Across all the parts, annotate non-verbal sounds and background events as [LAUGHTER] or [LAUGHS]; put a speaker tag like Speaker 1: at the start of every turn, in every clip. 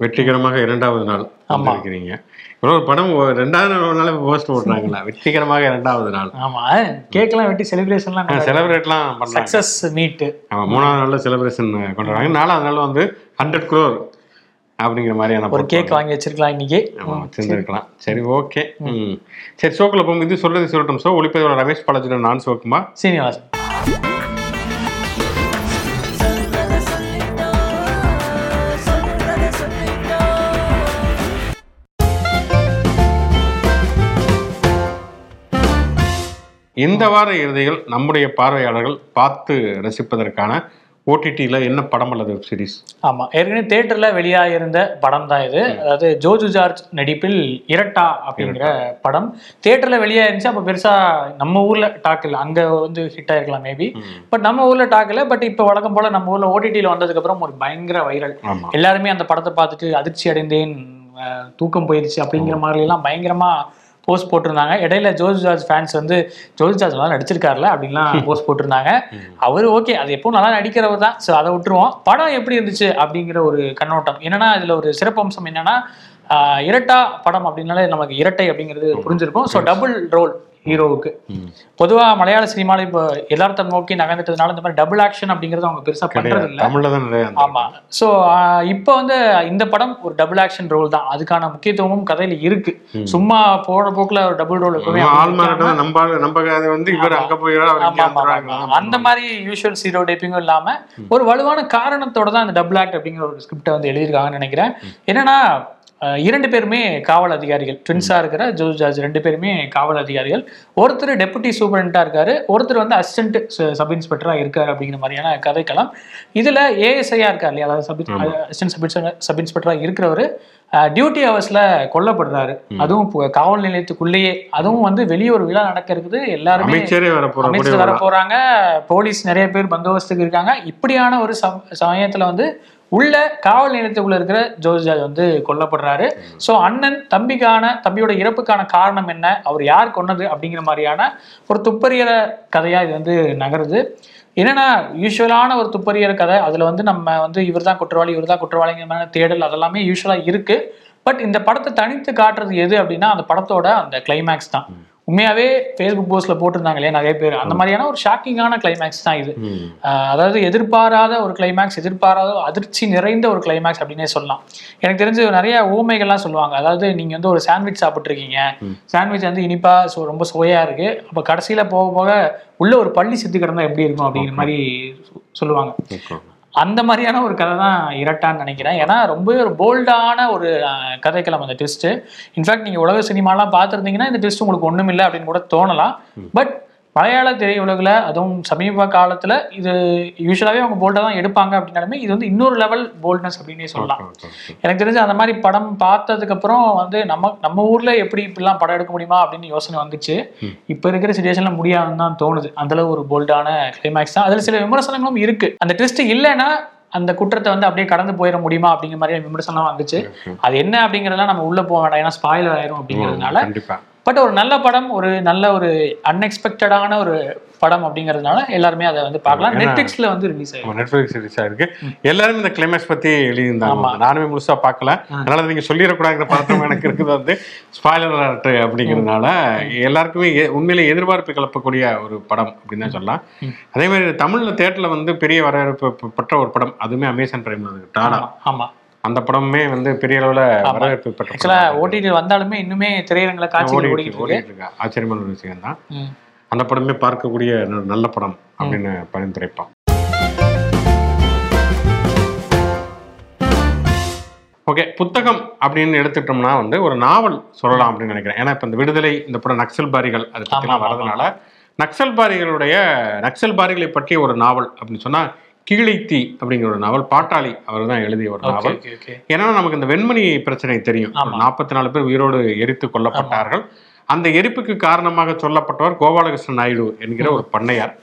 Speaker 1: வெற்றிகரமாக இரண்டாவது நாள்
Speaker 2: ஆமா.
Speaker 1: இருக்கிறீங்க ஒரு படம் ரெண்டாவது நாள் நாள் போஸ்ட் போடுறாங்களா வெற்றிகரமாக இரண்டாவது நாள்.
Speaker 2: ஆமா. கேக்கெல்லாம் வெட்டி செலிப்ரேஷன்லாம்
Speaker 1: செலிப்ரேட்லாம் பண்றாங்க.
Speaker 2: சக்சஸ் மீட்
Speaker 1: ஆமா மூணாவது நாள்ல செலிப்ரேஷன் கொண்டாடுறாங்க. நாலாவது நாள் வந்து ஹண்ட்ரட் குரோர் அப்படிங்கிற மாதிரியான
Speaker 2: ஒரு கேக் வாங்கி வச்சிருக்கலாம் இன்னைக்கு.
Speaker 1: வச்சிருந்துருக்கலாம். சரி. ஓகே ம். சரி ஷோக்குள்ள போகும் இது சொல்றது சொல்லட்டும். ஷோ ஒளிப்பதிவோட ரமேஷ் பாலாஜியோட நான் சிவகுமார்.
Speaker 2: சீனிவாசன்.
Speaker 1: இந்த வார இறுதியில் நம்முடைய பார்வையாளர்கள் பார்த்து ரசிப்பதற்கான ஓடிடியில் என்ன படம் அல்லது வெப் சீரிஸ்
Speaker 2: ஆமா ஏற்கனவே தேட்டர்ல வெளியாகிருந்த படம் தான் இது. அதாவது ஜோஜு ஜார்ஜ் நடிப்பில் இரட்டா அப்படிங்கிற படம். தேட்டர்ல வெளியாயிருந்துச்சு அப்ப பெருசா நம்ம ஊர்ல டாக் இல்லை. அங்க வந்து ஹிட் ஆயிருக்கலாம் மேபி பட் நம்ம ஊர்ல டாக் இல்லை. பட் இப்போ வழக்கம் போல நம்ம ஊர்ல ஓடிடியில் வந்ததுக்கு அப்புறம் ஒரு பயங்கர வைரல் எல்லாருமே அந்த படத்தை பார்த்துட்டு அதிர்ச்சி அடைந்தேன் தூக்கம் போயிருச்சு அப்படிங்கிற மாதிரி எல்லாம் பயங்கரமா போஸ்ட் போட்டிருந்தாங்க. இடையில ஜோர்ஜ் ஜார்ஜ் ஃபேன்ஸ் வந்து ஜோர்ஜ் ஜார்ஜ் நல்லா நடிச்சிருக்காருல? அப்படின்லாம் [LAUGHS] போஸ்ட் போட்டிருந்தாங்க. அவர் ஓகே அது எப்பவும் நல்லா நடிக்கிறவர் தான். ஸோ அதை விட்டுருவோம். படம் எப்படி இருந்துச்சு அப்படிங்கிற ஒரு கண்ணோட்டம். என்னன்னா இதுல ஒரு சிறப்பம்சம் என்னன்னா இரட்டா படம் அப்படின்னாலே நமக்கு இரட்டை அப்படிங்கிறது புரிஞ்சிருக்கும். ஸோ டபுள் ரோல் ஹீரோவுக்கு. பொதுவா மலையாள சினிமால இப்போ எல்லார்த்த நோக்கி நகர்ந்துட்டதுனால இந்த மாதிரி டபுள் ஆக்ஷன் அப்படிங்கறது அவங்க பெருசா பண்றது இல்ல
Speaker 1: தமிழ்ல தான் நிறைய அந்த-
Speaker 2: ஆமா. ஸோ இப்போ வந்து இந்த படம் ஒரு டபுள் ஆக்ஷன் ரோல் தான். அதுக்கான முக்கியத்துவமும் கதையில இருக்கு. சும்மா போன போக்குல ஒரு டபுள் ரோல்
Speaker 1: நம்ம நம்ம கதை வந்து இவர் அங்க போயிடா அவர் இங்க
Speaker 2: ஆமா, ஆமா,
Speaker 1: வந்துடுறாங்க.
Speaker 2: ஆமா. அந்த மாதிரி யூஷுவல் சீரோ டைப்பிங்கும் இல்லாம ஒரு வலுவான காரணத்தோட தான் இந்த டபுள் ஆக்ட் அப்படிங்கிற ஒரு ஸ்கிரிப்டை வந்து எழுதியிருக்காங்கன்னு நினைக்கிறேன். என்னன்னா இரண்டு பேருமே காவல் அதிகாரிகள். ட்வின்ஸா இருக்கிற ஜோஸ் ஜார்ஜ் ரெண்டு பேருமே காவல் அதிகாரிகள். ஒருத்தர் டெபுட்டி சூப்பரண்டா இருக்காரு ஒருத்தர் வந்து அசிஸ்டன்ட் சப் இன்ஸ்பெக்டரா இருக்காரு அப்படிங்கிற மாதிரியான கதைக்களம். இதுல ஏஎஸ்ஐயா இருக்கார் இல்லையா? அதாவது சப் அசிஸ்டன்ட் சப் சப் இன்ஸ்பெக்டரா இருக்கிறவர் டியூட்டி ஹவர்ஸ்ல கொல்லப்படுறாரு. அதுவும் காவல் நிலையத்துக்குள்ளேயே. அதுவும் வந்து வெளியே ஒரு விழா நடக்க இருக்குது. எல்லாருமே
Speaker 1: அமைச்சரே வர
Speaker 2: போறாங்க. போலீஸ் நிறைய பேர் பந்தோபஸ்துக்கு இருக்காங்க. இப்படியான ஒரு சம- சமயத்துல வந்து உள்ள காவல் நிலையத்துக்குள்ள இருக்கிற ஜோர்ஜாஜ் வந்து கொல்லப்படுறாரு. ஸோ அண்ணன் தம்பிக்கான தம்பியோட இறப்புக்கான காரணம் என்ன? அவர் யார் கொன்னது? அப்படிங்கிற மாதிரியான ஒரு துப்பறியற கதையா இது வந்து நகருது. என்னன்னா யூஸ்வலான ஒரு துப்பறியற கதை. அதுல வந்து நம்ம வந்து இவர் தான் குற்றவாளி இவர் தான் குற்றவாளிங்கிற மாதிரி தேடல் அதெல்லாமே யூஸ்வலா இருக்கு. பட் இந்த படத்தை தனித்து காட்டுறது எது அப்படின்னா அந்த படத்தோட அந்த கிளைமேக்ஸ் தான். உண்மையாவே ஃபேஸ்புக் போஸ்ட்ல போட்டிருந்தாங்க இல்லையா நிறைய பேர். அந்த மாதிரியான ஒரு ஷாக்கிங்கான கிளைமேக்ஸ் தான் இது. அதாவது எதிர்பாராத ஒரு கிளைமேக்ஸ் எதிர்பாராத அதிர்ச்சி நிறைந்த ஒரு கிளைமேக்ஸ் அப்படின்னே சொல்லலாம். எனக்கு தெரிஞ்சு நிறைய ஊமைகள்லாம் சொல்லுவாங்க. அதாவது நீங்க வந்து ஒரு சாண்ட்விச் சாப்பிட்ருக்கீங்க சாண்ட்விச் வந்து இனிப்பா சு- ரொம்ப சுவையா இருக்கு. அப்ப கடைசியில போக போக உள்ள ஒரு பள்ளி செத்து கிடந்தா எப்படி இருக்கும் அப்படிங்கிற மாதிரி சொல்லுவாங்க. அந்த மாதிரியான ஒரு கதை தான் இரட்டான்னு நினைக்கிறேன். ஏன்னா ரொம்பவே ஒரு போல்டான ஒரு அஹ், கதைக்களம் அந்த ட்விஸ்ட் இன்ஃபேக்ட் நீங்க உலக சினிமாலாம் பார்த்துருந்தீங்கன்னா இந்த ட்விஸ்ட் உங்களுக்கு ஒண்ணும் இல்லை அப்படின்னு கூட தோணலாம். பட் மலையாள திரையுலகில் அதுவும் சமீப காலத்துல இது யூஸ்வலாகவே அவங்க போல்டாக தான் எடுப்பாங்க அப்படின்னாலுமே இது வந்து இன்னொரு லெவல் போல்ட்னஸ் அப்படின்னே சொல்லலாம். எனக்கு தெரிஞ்சு அந்த மாதிரி படம் பார்த்ததுக்கு அப்புறம் வந்து நம்ம நம்ம ஊர்ல எப்படி இப்படிலாம் படம் எடுக்க முடியுமா அப்படின்னு யோசனை வந்துச்சு. இப்போ இருக்கிற சுச்சுவேஷன்ல முடியாதுன்னு தான் தோணுது. அந்த அளவு ஒரு போல்டான கிளைமேக்ஸ் தான். அதுல சில விமர்சனங்களும் இருக்கு. அந்த ட்விஸ்ட் இல்லைன்னா அந்த குற்றத்தை வந்து அப்படியே கடந்து போயிட முடியுமா அப்படிங்கிற மாதிரி விமர்சனம் வந்துச்சு. அது என்ன அப்படிங்கறதெல்லாம் நம்ம உள்ள போக வேண்டாம். ஏன்னா ஸ்பாயிலர் ஆயிரும் அப்படிங்கிறதுனால. பட் ஒரு நல்ல படம் ஒரு நல்ல ஒரு அன்எக்ஸ்பெக்டடான ஒரு படம் அப்படிங்கிறதுனால எல்லாருமே அதை வந்து பார்க்கலாம். நெட்ஃபிளிக்ஸ்ல வந்து ரிலீஸ் ஆயிரும்
Speaker 1: நெட்ஃபிளிக்ஸ் சீரிஸா இருக்கு எல்லாரும் இந்த கிளைமேக்ஸ் பத்தி எழுதியிருந்தாங்க. நானுமே முழுசா பார்க்கல. அதனால நீங்க சொல்லிடக்கூடாதுங்கிற பதட்டம் [LAUGHS] எனக்கு இருக்குது. வந்து ஸ்பாய்லர் அலர்ட் அப்படிங்கிறதுனால எல்லாருக்குமே உண்மையிலே எதிர்பார்ப்பு கிளப்பக்கூடிய ஒரு படம் அப்படின்னு தான் சொல்லலாம். அதே மாதிரி தமிழ்ல தேட்டர்ல வந்து பெரிய வரவேற்பு பெற்ற ஒரு படம் அதுவுமே அமேசான் பிரைம்ல இருக்கு டாடா
Speaker 2: ஆமா.
Speaker 1: அந்த படமுமே வந்து பெரிய அளவுல வரவேற்பு பெற்ற
Speaker 2: ஓடிடி வந்தாலுமே இன்னுமே திரையரங்களை காட்சி
Speaker 1: ஓடிட்டு
Speaker 2: இருக்கு.
Speaker 1: ஆச்சரியமான ஒரு விஷயம் தான். அந்த படமே பார்க்கக்கூடிய நல்ல படம் அப்படின்னு பரிந்துரைப்போம். ஓகே புத்தகம் அப்படின்னு எடுத்துட்டோம்னா வந்து ஒரு நாவல் சொல்லலாம் அப்படின்னு நினைக்கிறேன். ஏன்னா இப்போ இந்த விடுதலை இந்த படம் நக்சல் பாரிகள் அது பற்றிலாம் வரதுனால நக்சல் பாரிகளுடைய நக்சல் பாரிகளை பற்றிய ஒரு நாவல் அப்படின்னு சொன்னா கீழைத்தீ அப்படிங்கிற ஒரு நாவல் பாட்டாளி அவர் தான் எழுதிய ஒரு நாவல். ஏன்னா நமக்கு இந்த வெண்மணி பிரச்சனை தெரியும். நாற்பத்தி நாலு பேர் உயிரோடு எரித்து கொல்லப்பட்டார்கள். அந்த எரிப்புக்கு காரணமாக சொல்லப்பட்டவர் கோபாலகிருஷ்ண நாயுடு என்கிற ஒரு பண்ணையார்.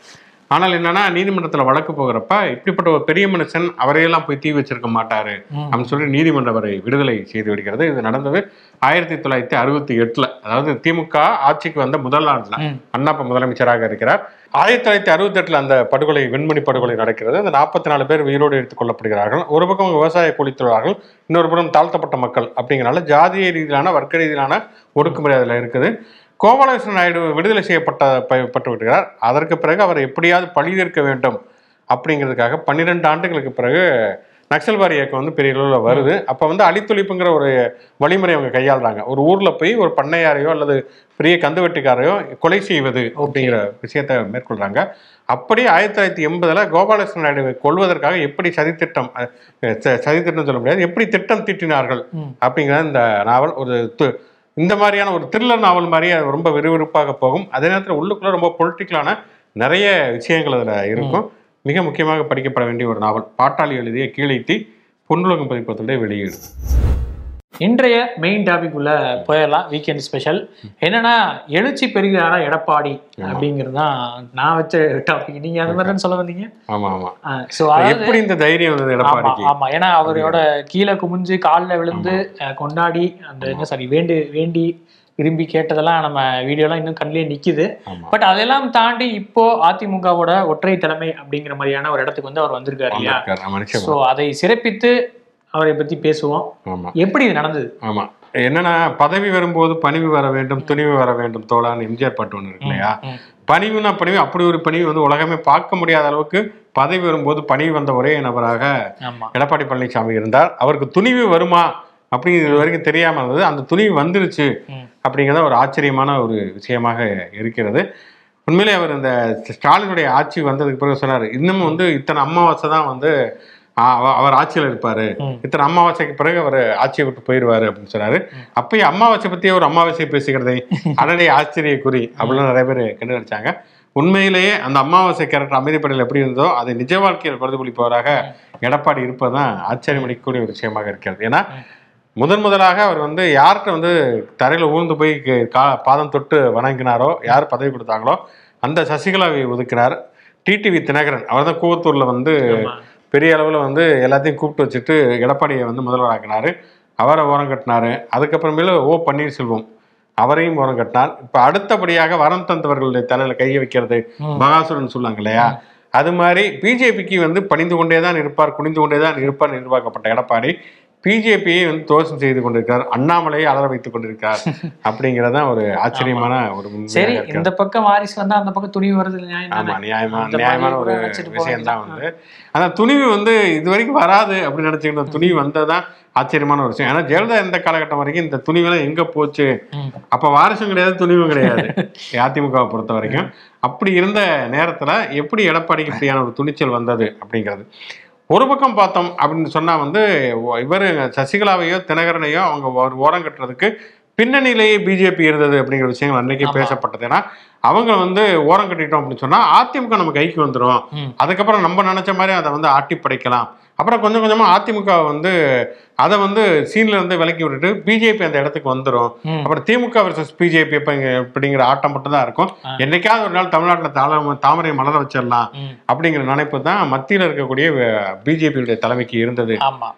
Speaker 1: ஆனால் என்னன்னா நீதிமன்றத்துல வழக்கு போகிறப்ப இப்படிப்பட்ட ஒரு பெரிய மனுஷன் அவரையெல்லாம் போய் தீ வச்சிருக்க மாட்டாரு. அப்படின்னு சொல்லி நீதிமன்றம் அவரை விடுதலை செய்து விடுகிறது. இது நடந்தது ஆயிரத்தி தொள்ளாயிரத்தி அறுபத்தி எட்டுல. அதாவது திமுக ஆட்சிக்கு வந்த முதல் ஆண்டுல
Speaker 2: ம்.
Speaker 1: அண்ணா இப்ப முதலமைச்சராக இருக்கிறார். ஆயிரத்தி தொள்ளாயிரத்தி அறுபத்தெட்டுல அந்த படுகொலை வெண்மணி படுகொலை நடக்கிறது. அந்த நாற்பத்தி நாலு பேர் உயிரோடு எடுத்துக் கொள்ளப்படுகிறார்கள். ஒரு பக்கம் விவசாய கூலித்தொழிலாளர்கள் இன்னொரு புறம் தாழ்த்தப்பட்ட மக்கள் அப்படிங்கிறனால ஜாதிய ரீதியிலான வர்க்க ரீதியிலான ஒடுக்குமுறை அதில் இருக்குது. கோபாலகிருஷ்ண நாயுடு விடுதலை செய்யப்பட்ட பட்டு விடுகிறார் அதற்கு பிறகு அவர் எப்படியாவது பழிதீர்க்க வேண்டும் அப்படிங்கிறதுக்காக பன்னிரெண்டு ஆண்டுகளுக்கு பிறகு நக்சல்வாரி இயக்கம் வந்து பெரிய அளவில் வருது. அப்போ வந்து அழித்தொழிப்புங்கிற ஒரு வழிமுறை அவங்க கையாளுறாங்க. ஒரு ஊரில் போய் ஒரு பண்ணையாரையோ அல்லது பெரிய கந்துவட்டிக்காரையோ கொலை செய்வது அப்படிங்கிற விஷயத்தை மேற்கொள்றாங்க. அப்படி ஆயிரத்தி தொள்ளாயிரத்தி எண்பதுல கோபாலகிருஷ்ண நாயுடுவை கொள்வதற்காக எப்படி சதித்திட்டம் சதித்திட்டம் சொல்ல முடியாது எப்படி திட்டம் தீட்டினார்கள். அப்படிங்கிற இந்த நாவல் ஒரு து- இந்த மாதிரியான ஒரு த்ரில்லர் நாவல் மாதிரியே அது ரொம்ப விறுவிறுப்பாக போகும். அதே நேரத்தில் உள்ளுக்குள்ள ரொம்ப பொலிட்டிக்கலான நிறைய விஷயங்கள் அதில் இருக்கும். மிக முக்கியமாக படிக்கப்பட வேண்டிய ஒரு நாவல் பாட்டாளி எழுதிய கீழைத்தி பொன்னுலகம் பதிப்பத்துடைய வெளியீடு.
Speaker 2: இன்றைய மெயின் டாபிக் உள்ள போயிடலாம். வீக்கெண்ட் ஸ்பெஷல் என்னன்னா எழுச்சி பெறுகிறாரா எடப்பாடி அப்படிங்கிறது தான் நான் வச்ச டாபிக் நீங்க அந்த மாதிரி சொல்ல வந்தீங்க?
Speaker 1: ஆமா ஆமா.
Speaker 2: ஸோ
Speaker 1: எப்படி இந்த தைரியம் வந்தது
Speaker 2: ஆமா ஏன்னா அவரோட கீழே குமிஞ்சு காலில் விழுந்து கொண்டாடி அந்த என்ன சாரி வேண்டு வேண்டி விரும்பி கேட்டதெல்லாம் நம்ம வீடியோலாம் இன்னும் கண்ணிலே நிக்குது. பட் அதெல்லாம் தாண்டி இப்போ அதிமுகவோட ஒற்றை தலைமை அப்படிங்கிற மாதிரியான ஒரு இடத்துக்கு வந்து அவர் வந்திருக்காரு இல்லையா? ஸோ அதை சிறப்பித்து அவரை பத்தி பேசுவோம்.
Speaker 1: ஆமா.
Speaker 2: எப்படி இது நடந்தது?
Speaker 1: ஆமா. என்னன்னா பதவி வரும்போது பணிவு வர வேண்டும் துணிவு வர வேண்டும் தோழான்னு எம்ஜிஆர் பாட்டு ஒன்று இருக்கு இல்லையா. பணிவுனா பணிவு. அப்படி ஒரு பணிவு வந்து உலகமே பார்க்க முடியாத அளவுக்கு பதவி வரும்போது பணிவு வந்த ஒரே நபராக எடப்பாடி பழனிசாமி இருந்தார். அவருக்கு துணிவு வருமா அப்படிங்கிறது வரைக்கும் தெரியாம இருந்தது. அந்த துணிவு வந்துருச்சு. அப்படிங்கிறத ஒரு ஆச்சரியமான ஒரு விஷயமாக இருக்கிறது. உண்மையிலே அவர் இந்த ஸ்டாலினுடைய ஆட்சி வந்ததுக்கு பிறகு சொன்னார் இன்னமும் வந்து இத்தனை அமாவாசை தான் வந்து அவர் ஆட்சியில் இருப்பாரு. இத்தனை அமாவாசைக்கு பிறகு அவர் ஆட்சியை விட்டு போயிடுவாரு அப்படின்னு சொன்னாரு. அப்பயே அமாவாசை பத்தியே ஒரு அமாவாசை பேசுகிறதை [LAUGHS] அடனே ஆச்சரிய குறி அப்படின்னு நிறைய பேர் கிண்டு அடிச்சாங்க உண்மையிலேயே அந்த அமாவாசை கேரக்டர் அமைதிப்படையில் எப்படி இருந்ததோ அதை நிஜ வாழ்க்கையில் பிரதிபலிப்பவராக எடப்பாடி இருப்பதுதான் ஆச்சரியம் அளிக்கக்கூடிய ஒரு விஷயமாக இருக்கிறது. ஏன்னா முதன் முதலாக அவர் வந்து யார்கிட்ட வந்து தரையில் ஊர்ந்து போய் கே- பாதம் தொட்டு வணங்கினாரோ யார் பதவி கொடுத்தாங்களோ அந்த சசிகலாவை ஒதுக்கினார் டிடிவி தினகரன். அவர் தான் கூவத்தூரில் வந்து. பெரிய அளவில் வந்து எல்லாத்தையும் கூப்பிட்டு வச்சுட்டு எடப்பாடியை வந்து முதல்வராக்கினாரு. அவரை ஓரம் கட்டினாரு. அதுக்கப்புறமேல ஓ பன்னீர்செல்வம் அவரையும் ஓரம் கட்டினார். இப்போ அடுத்தபடியாக வரம் தந்தவர்களுடைய தலையில கையை வைக்கிறது. மகாசுரன் சொல்லுவாங்க இல்லையா? அது மாதிரி பிஜேபிக்கு வந்து பணிந்து கொண்டே தான் இருப்பார் குனிந்து கொண்டே தான் இருப்பார் எதிர்பார்க்கப்பட்ட எடப்பாடி. பிஜேபியை வந்து தோஷம் செய்து கொண்டிருக்கிறார் அண்ணாமலையை அலற வைத்துக் கொண்டிருக்கிறார் [LAUGHS] அப்படிங்கிறது தான் ஒரு ஆச்சரியமான ஒரு
Speaker 2: சரி. இந்த பக்கம் வாரிசு வந்தா அந்த பக்கம் துணிவு வருது
Speaker 1: ஆமா? நியாயமா நியாயமான ஒரு விஷயம் தான். வந்து. ஆனா துணிவு வந்து இது வரைக்கும் வராது அப்படின்னு நினைச்சுக்கிட்ட துணிவு வந்ததுதான் ஆச்சரியமான ஒரு விஷயம். ஏன்னா ஜெயலலிதா இந்த காலகட்டம் வரைக்கும் இந்த துணிவெல்லாம் எங்க போச்சு. அப்ப வாரிசும் கிடையாது துணிவும் கிடையாது. [LAUGHS] அதிமுகவை பொறுத்த வரைக்கும். அப்படி இருந்த நேரத்துல எப்படி எடப்பாடிக்கு இப்படியான ஒரு துணிச்சல் வந்தது அப்படிங்கிறது. ஒரு பக்கம் பார்த்தோம் அப்படின்னு சொன்னா வந்து இவர் சசிகலாவையோ தினகரனையோ அவங்க ஒரு ஓரம் கட்டுறதுக்கு பின்னணியிலேயே பிஜேபி இருந்தது அப்படிங்கிற விஷயங்கள் அன்னைக்கு
Speaker 2: ஆமா.
Speaker 1: பேசப்பட்டது ஏன்னா அவங்க வந்து ஓரம் கட்டிட்டோம் அப்படின்னு சொன்னா அதிமுக நம்ம கைக்கு வந்துரும்
Speaker 2: ம்.
Speaker 1: அதுக்கப்புறம் நம்ம நினைச்ச மாதிரி அதை வந்து ஆட்டி படைக்கலாம் அப்புறம் கொஞ்சம் கொஞ்சமா அதிமுக வந்து அதை வந்து சீன்ல இருந்து விலக்கி விட்டுட்டு பிஜேபி அந்த இடத்துக்கு வந்துரும்
Speaker 2: ம்.
Speaker 1: அப்புறம் திமுக வர்சஸ் பிஜேபி அப்படிங்கிற ஆட்டம் மட்டும் தான் இருக்கும். என்னைக்காவது ஒரு நாள் தமிழ்நாட்டில் தாள தாமரை மலர வச்சிடலாம். அப்படிங்கிற நினைப்பு தான் மத்தியில் இருக்கக்கூடிய பிஜேபியுடைய தலைமைக்கு இருந்தது
Speaker 2: ஆமா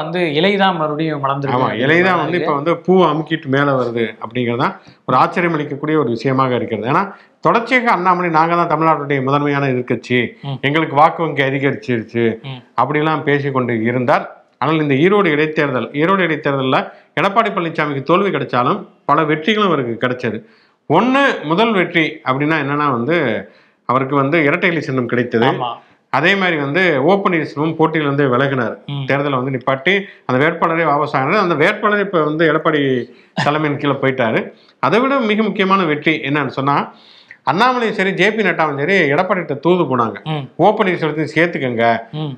Speaker 2: வந்து இலைதான் மறுபடியும்
Speaker 1: ஆமா
Speaker 2: மலர்ந்துருக்கு
Speaker 1: இலைதான் வந்து இப்ப வந்து பூவை அமுக்கிட்டு மேல வருது அப்படிங்கிறது தான் ஒரு ஆச்சரியம் அளிக்கக்கூடிய ஒரு விஷயமாக இருக்கிறது ஏன்னா தொடர்ச்சியாக அண்ணாமலை நாங்க தான் தமிழ்நாட்டுடைய முதன்மையான எதிர்க்கட்சி
Speaker 2: ம்.
Speaker 1: எங்களுக்கு வாக்கு வங்கி அதிகரிச்சிருச்சு. அப்படிலாம் பேசிக்கொண்டு இருந்தார் ஆனால் இந்த ஈரோடு இடைத்தேர்தல் ஈரோடு இடைத்தேர்தலில் எடப்பாடி பழனிசாமிக்கு தோல்வி கிடைச்சாலும் பல வெற்றிகளும் அவருக்கு கிடைச்சது. ஒன்று முதல் வெற்றி அப்படின்னா என்னன்னா வந்து அவருக்கு வந்து இரட்டை இலை சின்னம் கிடைத்தது. அதே மாதிரி வந்து ஓ பன்னீர்செல்வம் போட்டியிலிருந்து விலகினார். தேர்தலை வந்து நிப்பாட்டி அந்த வேட்பாளரே வாபஸ் ஆகினார் அந்த வேட்பாளர் இப்போ வந்து எடப்பாடி தலைமையின் கீழே போயிட்டாரு. அதை விட மிக முக்கியமான வெற்றி என்னன்னு சொன்னா அண்ணாமலையும் சரி ஜேபி நட்டாவும் சரி எடப்பாடிகிட்ட தூது போனாங்க. ஓ பன்னீர்செல்வத்தையும் சேர்த்துக்கங்க.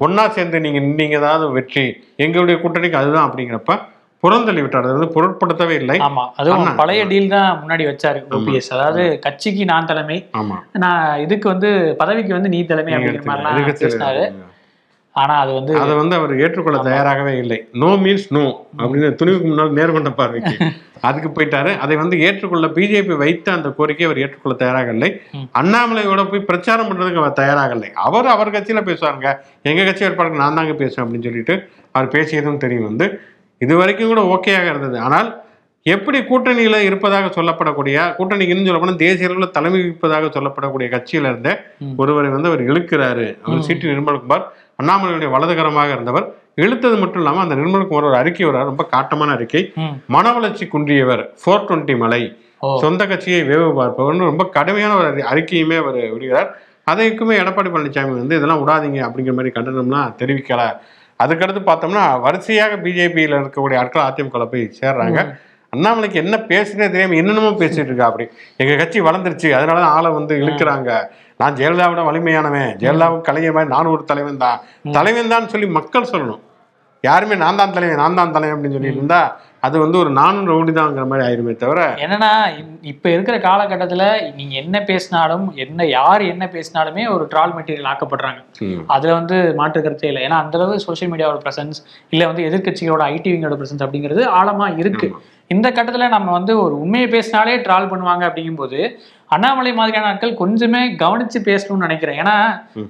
Speaker 1: ஒண்ணா சேர்ந்து நீங்க நீங்க ஏதாவது வெற்றி எங்களுடைய கூட்டணிக்கு அதுதான் அப்படிங்கிறப்ப புறந்தள்ளி விட்டார் அது பொருட்படுத்தவே இல்லை
Speaker 2: ஆமா அதுவும். பழைய டீல் தான் முன்னாடி வச்சாரு ஓபிஎஸ் அதாவது கட்சிக்கு நான் தலைமை
Speaker 1: ஆமா
Speaker 2: நான் இதுக்கு வந்து பதவிக்கு வந்து நீ தலைமை அப்படிங்கிற. மாதிரிலாம் பேசினாரு. ஆனா அது வந்து
Speaker 1: அதை வந்து அவர் ஏற்றுக்கொள்ள தயாராகவே இல்லை. நோ மீன்ஸ் நோ அப்படின்னு துணிவுக்கு முன்னால் நேர்கொண்ட பார்வைக்கு. [LAUGHS] அதுக்கு போயிட்டாரு. அதை வந்து ஏற்றுக்கொள்ள பிஜேபி வைத்த அந்த கோரிக்கையை அவர் ஏற்றுக்கொள்ள தயாராக இல்லை. அண்ணாமலையோட போய் பிரச்சாரம் பண்றதுக்கு அவர் தயாராக இல்லை அவர் அவர் கட்சியில பேசுவாருங்க. எங்க கட்சி வேட்பாளருக்கு நான் தாங்க பேசுவேன் அப்படின்னு சொல்லிட்டு அவர் பேசியதும் தெரியும் வந்து. இது வரைக்கும் கூட ஓகேயாக இருந்தது. ஆனால் எப்படி கூட்டணியில இருப்பதாக சொல்லப்படக்கூடிய கூட்டணி இன்னும் சொல்லப்போனா தேசிய அளவில் தலைமை வகிப்பதாக சொல்லப்படக்கூடிய கட்சியில இருந்த. ஒருவரை வந்து அவர் இழுக்கிறாரு. அவர் சீட்டு நிர்மல்குமார். அண்ணாமலையுடைய வலதுகரமாக இருந்தவர் இழுத்தது மட்டும் இல்லாம அந்த நிர்மல்குமார் ஒரு அறிக்கை வர ரொம்ப காட்டமான அறிக்கை. மன வளர்ச்சி குன்றியவர் ஃபோர் டுவெண்ட்டி மலை. சொந்த கட்சியை வேவு பார்ப்பவர்னு ரொம்ப கடுமையான ஒரு அறி- அறிக்கையுமே அவர் விடுகிறார். அதைக்குமே எடப்பாடி பழனிசாமி வந்து இதெல்லாம் விடாதீங்க அப்படிங்கிற மாதிரி கண்டனம்லாம் தெரிவிக்கல. அதுக்கடுத்து பார்த்தோம்னா வரிசையாக பிஜேபியில் இருக்கக்கூடிய ஆட்கள் அதிமுக போய் சேர்றாங்க. அண்ணாமலைக்கு என்ன பேசுறதே தெரியாம என்னென்னமோ பேசிட்டு இருக்கா அப்படி. எங்க கட்சி வளர்ந்துருச்சு அதனாலதான் ஆளை வந்து இழுக்கிறாங்க. நான் ஜெயலலிதாவோட வலிமையானவன். ஜெயலலிதாவுக்கு கலைஞர் மாதிரி நானும் ஒரு தலைவன் தான். தலைவன் தான் சொல்லி மக்கள் சொல்லணும். யாருமே நான் தான் தலைவன் நான் தான் தலைவன் அப்படின்னு சொல்லிட்டு இருந்தா அது வந்து ஒரு நானும் ரவுடி தான்ங்கிற மாதிரி ஆயிருமே தவிர
Speaker 2: என்னன்னா இப்ப இருக்கிற காலகட்டத்துல நீங்க என்ன பேசினாலும் என்ன யார் என்ன பேசினாலுமே ஒரு ட்ரால் மெட்டீரியல் ஆக்கப்படுறாங்க. அதுல வந்து மாற்று கருத்தே இல்லை. ஏன்னா அந்த அளவு சோஷியல் மீடியாவோட பிரசன்ஸ் இல்ல வந்து எதிர்க்கட்சிகளோட ஐடிவிங்களோட பிரசன்ஸ் அப்படிங்கிறது ஆழமா இருக்கு. இந்த கட்டத்துல நம்ம வந்து ஒரு உண்மையை பேசினாலே ட்ரால் பண்ணுவாங்க அப்படிங்கும்போது அண்ணாமலை மாதிரியான ஆட்கள் கொஞ்சமே கவனிச்சு பேசணும்னு நினைக்கிறேன். ஏன்னா.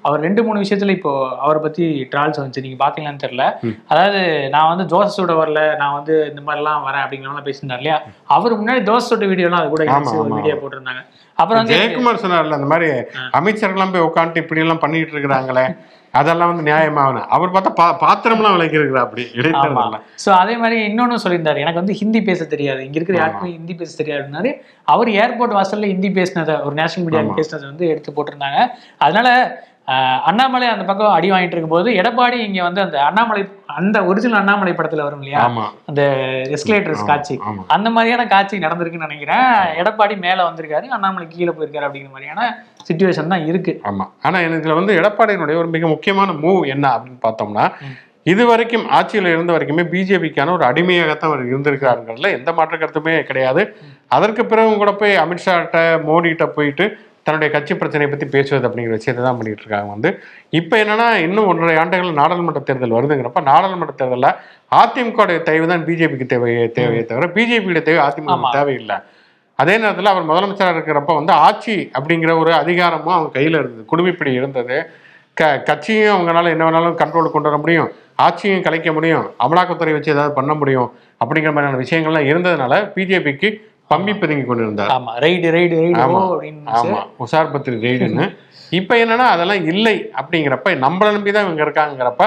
Speaker 2: அவர் ரெண்டு மூணு விஷயத்துல இப்போ அவரை பத்தி ட்ரால்ஸ் வந்துச்சு. நீங்க பாத்தீங்களான்னு தெரியல. அதாவது நான் வந்து தோசை சுட வரல. நான் வந்து இந்த மாதிரிலாம் வரேன் அப்படிங்கிறலாம் பேசியிருந்தார் இல்லையா? அவர் முன்னாடி தோசை சுட்ட வீடியோலாம் அது கூட. வீடியோ போட்டிருந்தாங்க. அப்புறம்
Speaker 1: ஜெயக்குமார் சொன்னார்ல அந்த மாதிரி அமைச்சர்கள்லாம் போய் உட்காந்துட்டு இப்படி எல்லாம் பண்ணிட்டு இருக்கிறாங்களே அதெல்லாம் வந்து நியாயமாகணும் அவர் பார்த்தா பா பாத்திரம்லாம் விளக்கி இருக்கிறா அப்படி இடைத்தேர்தல்ல.
Speaker 2: சோ அதே மாதிரி இன்னொன்னு சொல்லியிருந்தாரு எனக்கு வந்து ஹிந்தி பேச தெரியாது. இங்க இருக்கிற. யாருக்குமே ஹிந்தி பேச தெரியாதுன்னாரு அவர் ஏர்போர்ட் வாசல்ல ஹிந்தி பேசினதை ஒரு நேஷனல் மீடியா. பேசினதை வந்து எடுத்து போட்டிருந்தாங்க. அதனால அண்ணாமலை அந்த பக்கம் அடி வாங்கிட்டு இருக்கும்போது எடப்பாடி இங்க வந்து அந்த அண்ணாமலை அந்த ஒரிஜினல் அண்ணாமலை படத்துல வரும் இல்லையா? அந்த எஸ்கலேட்டர்ஸ் காட்சி. அந்த மாதிரியான காட்சி நடந்திருக்குன்னு நினைக்கிறேன். எடப்பாடி மேல வந்திருக்காரு அண்ணாமலை கீழே போயிருக்காரு அப்படிங்கிற மாதிரியான சுச்சுவேஷன் தான் இருக்கு.
Speaker 1: ஆமா. ஆனா இதுல வந்து எடப்பாடியினுடைய ஒரு மிக முக்கியமான மூவ் என்ன அப்படின்னு பார்த்தோம்னா. இது வரைக்கும் ஆட்சியில் இருந்த வரைக்குமே பிஜேபிக்கான ஒரு அடிமையாகத்தான் அவர் இருந்திருக்காருங்கிறதுல எந்த மாற்று கருத்துமே கிடையாது. அதற்கு பிறகும் கூட போய் அமித்ஷாட்ட மோடிகிட்ட போயிட்டு தன்னுடைய கட்சி பிரச்சனையை பத்தி பேசுவது அப்படிங்கிற விஷயத்தை தான் பண்ணிட்டு இருக்காங்க. வந்து இப்போ என்னன்னா இன்னும் ஒன்றரை ஆண்டுகள் நாடாளுமன்ற தேர்தல் வருதுங்கிறப்ப நாடாளுமன்ற தேர்தலில் அதிமுக தேவை தான் பிஜேபிக்கு தேவையே தேவையே தவிர பிஜேபியோட தேவை அதிமுக. தேவையில்லை. அதே நேரத்தில் அவர் முதலமைச்சராக இருக்கிறப்ப வந்து ஆட்சி அப்படிங்கிற ஒரு அதிகாரமும் அவங்க கையில் இருந்தது குடும்பிப்பிடி இருந்தது. க கட்சியும் அவங்களால என்ன வேணாலும் கண்ட்ரோல் கொண்டு வர முடியும் ஆட்சியும் கலைக்க முடியும் அமலாக்கத்துறை வச்சு ஏதாவது பண்ண முடியும் அப்படிங்கிற மாதிரியான விஷயங்கள்லாம் இருந்ததுனால பிஜேபிக்கு பம்பி பதுங்கி கொண்டு இருந்தார்
Speaker 2: ஆமா ரைடு ரைடு ரைடு
Speaker 1: ஆமா. உசார் பத்திரி ரெய்டுன்னு இப்போ என்னன்னா அதெல்லாம் இல்லை அப்படிங்கிறப்ப நம்மளை நம்பி தான் இவங்க இருக்காங்கிறப்ப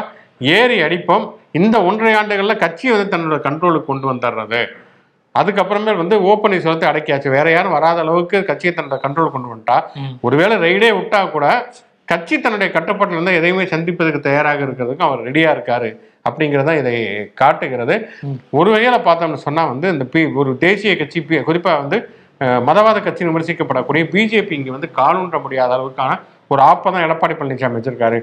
Speaker 1: ஏறி அடிப்போம். இந்த ஒன்றரை ஆண்டுகள்ல கட்சியை வந்து தன்னோட கண்ட்ரோலுக்கு கொண்டு வந்துடுறது. அதுக்கப்புறமே வந்து ஓப்பனிஸ்வரத்தை அடக்கியாச்சு. வேற யாரும் வராத அளவுக்கு கட்சியை தன்னோட கண்ட்ரோல் கொண்டு வந்துட்டா. ஒருவேளை ரைடே விட்டா கூட கட்சி தன்னுடைய கட்டுப்பாட்டில் இருந்தால் எதையுமே சந்திப்பதற்கு தயாராக இருக்கிறதுக்கு அவர் ரெடியா இருக்காரு அப்படிங்கிறத இதை காட்டுகிறது. ஒரு வகையில பார்த்தோம்னு சொன்னா வந்து இந்த பி ஒரு தேசிய கட்சி பி- குறிப்பா வந்து மதவாத கட்சி விமர்சிக்கப்படக்கூடிய பிஜேபி இங்க வந்து காலூன்ற முடியாத அளவுக்கான ஒரு ஆப்பை தான் எடப்பாடி பழனிசாமி வச்சிருக்காரு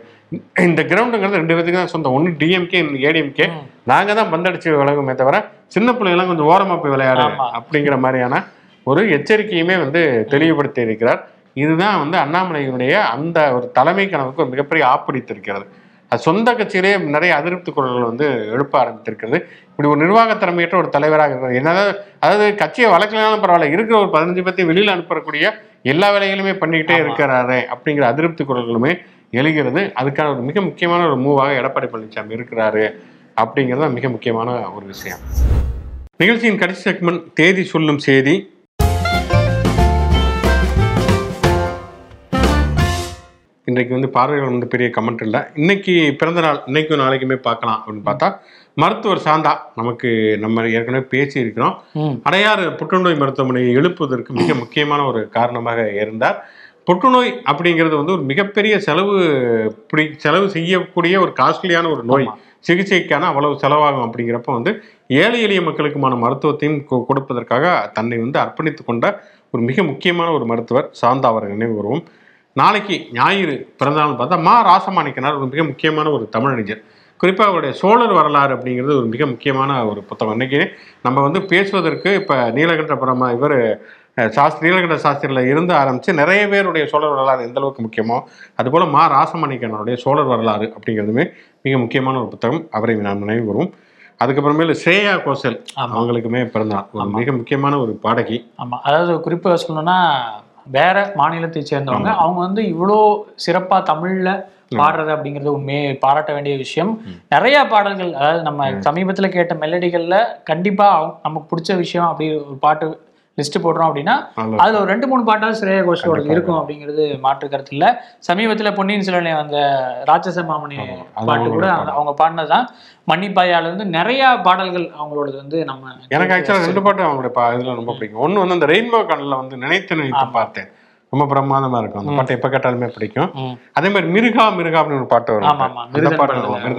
Speaker 1: இந்த கிரவுண்டுங்கிறது ரெண்டு பேத்துக்கு தான் சொந்தம் ஒன்று டிஎம்கே ஏடிஎம்கே
Speaker 2: ம்.
Speaker 1: நாங்க தான் பந்தடிச்சு விலகுமே தவிர சின்ன பிள்ளைங்களாம் கொஞ்சம் ஓரமா போய் விளையாடு. அப்படிங்கிற மாதிரியான ஒரு எச்சரிக்கையுமே வந்து தெளிவுபடுத்தி இருக்கிறார் இதுதான் வந்து அண்ணாமலையினுடைய அந்த ஒரு தலைமை கனவுக்கு ஒரு மிகப்பெரிய ஆப்பிடித்திருக்கிறது அது சொந்த கட்சியிலே நிறைய அதிருப்தி குரல்கள் வந்து எழுப்ப ஆரம்பித்திருக்கிறது. இப்படி ஒரு நிர்வாக திறமையற்ற ஒரு தலைவராக இருக்கிறது என்னதான் அதாவது கட்சியை வளர்க்கலனாலும் பரவாயில்ல இருக்கிற ஒரு பதினஞ்சு பத்தி வெளியில் அனுப்பக்கூடிய எல்லா வேலைகளுமே பண்ணிக்கிட்டே. இருக்கிறாரே அப்படிங்கிற அதிருப்தி குரல்களுமே எழுகிறது. அதுக்கான ஒரு மிக முக்கியமான ஒரு மூவாக எடப்பாடி பழனிசாமி இருக்கிறாரு அப்படிங்கிறது தான் மிக முக்கியமான ஒரு விஷயம். நிகழ்ச்சியின் கடைசி செக்மெண்ட் தேதி சொல்லும் செய்தி இன்றைக்கு வந்து பார்வைகள் வந்து பெரிய கமெண்ட் இல்லை. இன்னைக்கு பிறந்த நாள் இன்னைக்கும் நாளைக்குமே பார்க்கலாம் அப்படின்னு பார்த்தா மருத்துவர் சாந்தா நமக்கு நம்ம ஏற்கனவே பேசி இருக்கிறோம். அடையாறு புற்றுநோய் மருத்துவமனையை எழுப்புவதற்கு மிக முக்கியமான ஒரு காரணமாக இருந்தார். புற்றுநோய் அப்படிங்கிறது வந்து ஒரு மிகப்பெரிய செலவு பிடி செலவு செய்யக்கூடிய ஒரு காஸ்ட்லியான ஒரு நோய். சிகிச்சைக்கான அவ்வளவு செலவாகும் அப்படிங்கிறப்ப வந்து ஏழை எளிய மக்களுக்குமான மருத்துவத்தையும் கொடுப்பதற்காக தன்னை வந்து அர்ப்பணித்து கொண்ட ஒரு மிக முக்கியமான ஒரு மருத்துவர் சாந்தா அவர்கள் நினைவு வருவோம் நாளைக்கு ஞாயிறு பிறந்தநாள் பார்த்தா மா ராசமாணிக்கனார் ஒரு மிக முக்கியமான ஒரு தமிழறிஞர். குறிப்பாக அவருடைய சோழர் வரலாறு அப்படிங்கிறது ஒரு மிக முக்கியமான ஒரு புத்தகம். இன்னைக்கு நம்ம வந்து பேசுவதற்கு இப்போ நீலகண்ட பரமா இவர் சாஸ்திரி நீலகண்ட சாஸ்திரியில் இருந்து ஆரம்பித்து நிறைய பேருடைய சோழர் வரலாறு எந்த அளவுக்கு முக்கியமோ அதுபோல் மா ராசமாணிக்கனருடைய சோழர் வரலாறு அப்படிங்கிறதுமே மிக முக்கியமான ஒரு புத்தகம். அவரை நாம் நினைவு கூறுவோம் அதுக்கப்புறமேலு ஸ்ரேயா கோசல்
Speaker 2: ஆமா.
Speaker 1: அவங்களுக்குமே பிறந்தார் ஒரு மிக முக்கியமான ஒரு பாடகி.
Speaker 2: ஆமா. அதாவது குறிப்பா சொல்லணும்னா வேற மாநிலத்தை சேர்ந்தவங்க அவங்க வந்து இவ்வளோ சிறப்பா தமிழ்ல பாடுறது அப்படிங்கிறது உண்மையே பாராட்ட வேண்டிய விஷயம். நிறைய பாடல்கள் அதாவது நம்ம சமீபத்துல கேட்ட மெலடிகள்ல கண்டிப்பா நமக்கு பிடிச்ச விஷயம் அப்படி ஒரு பாட்டு லிஸ்ட் போடுறோம் அப்படின்னா அதுல ஒரு ரெண்டு மூணு பாட்டாவது ஸ்ரேயா கோஷோட இருக்கும் அப்படிங்கிறது மாற்று கருத்து இல்ல. சமீபத்துல பொன்னியின் செல்வனை வந்த ராட்சச மாமணி பாட்டு கூட அவங்க- அவங்க பாடினதுதான். மன்னிப்பாயால இருந்து நிறைய பாடல்கள் அவங்களோடது வந்து நம்ம
Speaker 1: எனக்கு ஆக்சுவலாக ரெண்டு பாட்டு அவங்களுடைய பா இதில் ரொம்ப பிடிக்கும். ஒன்று வந்து அந்த ரெயின்போ கடலில் வந்து நினைத்து நினைத்து பார்த்தேன். ரொம்ப பிரமாதமா இருக்கும். அந்த பாட்டு எப்போ கேட்டாலுமே பிடிக்கும். அதே மாதிரி மிருகா மிருகா அப்படின்னு ஒரு பாட்டு வரும். அந்த பாட்டு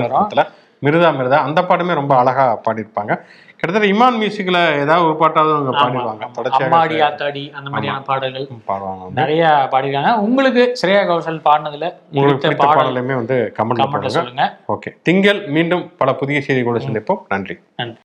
Speaker 2: படத்துல.
Speaker 1: மிருதா மிருதா. அந்த பாட்டுமே ரொம்ப அழகா பாடியிருப்பாங்க. கிட்டத்தட்ட இமான் மியூசிக்ல ஏதாவது ஒரு பாட்டாவது அவங்க பாடிடுவாங்க.
Speaker 2: அம்மாடி ஆத்தாடி அந்த மாதிரியான பாடல்கள்
Speaker 1: பாடுவாங்க.
Speaker 2: நிறைய பாடிருக்காங்க உங்களுக்கு ஸ்ரேயா கோஷல் பாடினதுல
Speaker 1: உங்களுக்கு
Speaker 2: பிடித்த
Speaker 1: பிடித்த
Speaker 2: பாடல்
Speaker 1: பாடலையுமே வந்து போடுங்க.
Speaker 2: சொல்லுங்க.
Speaker 1: ஓகே. திங்கள் மீண்டும் பல புதிய செய்திகளோடு சந்திப்போம். நன்றி.
Speaker 2: நன்றி.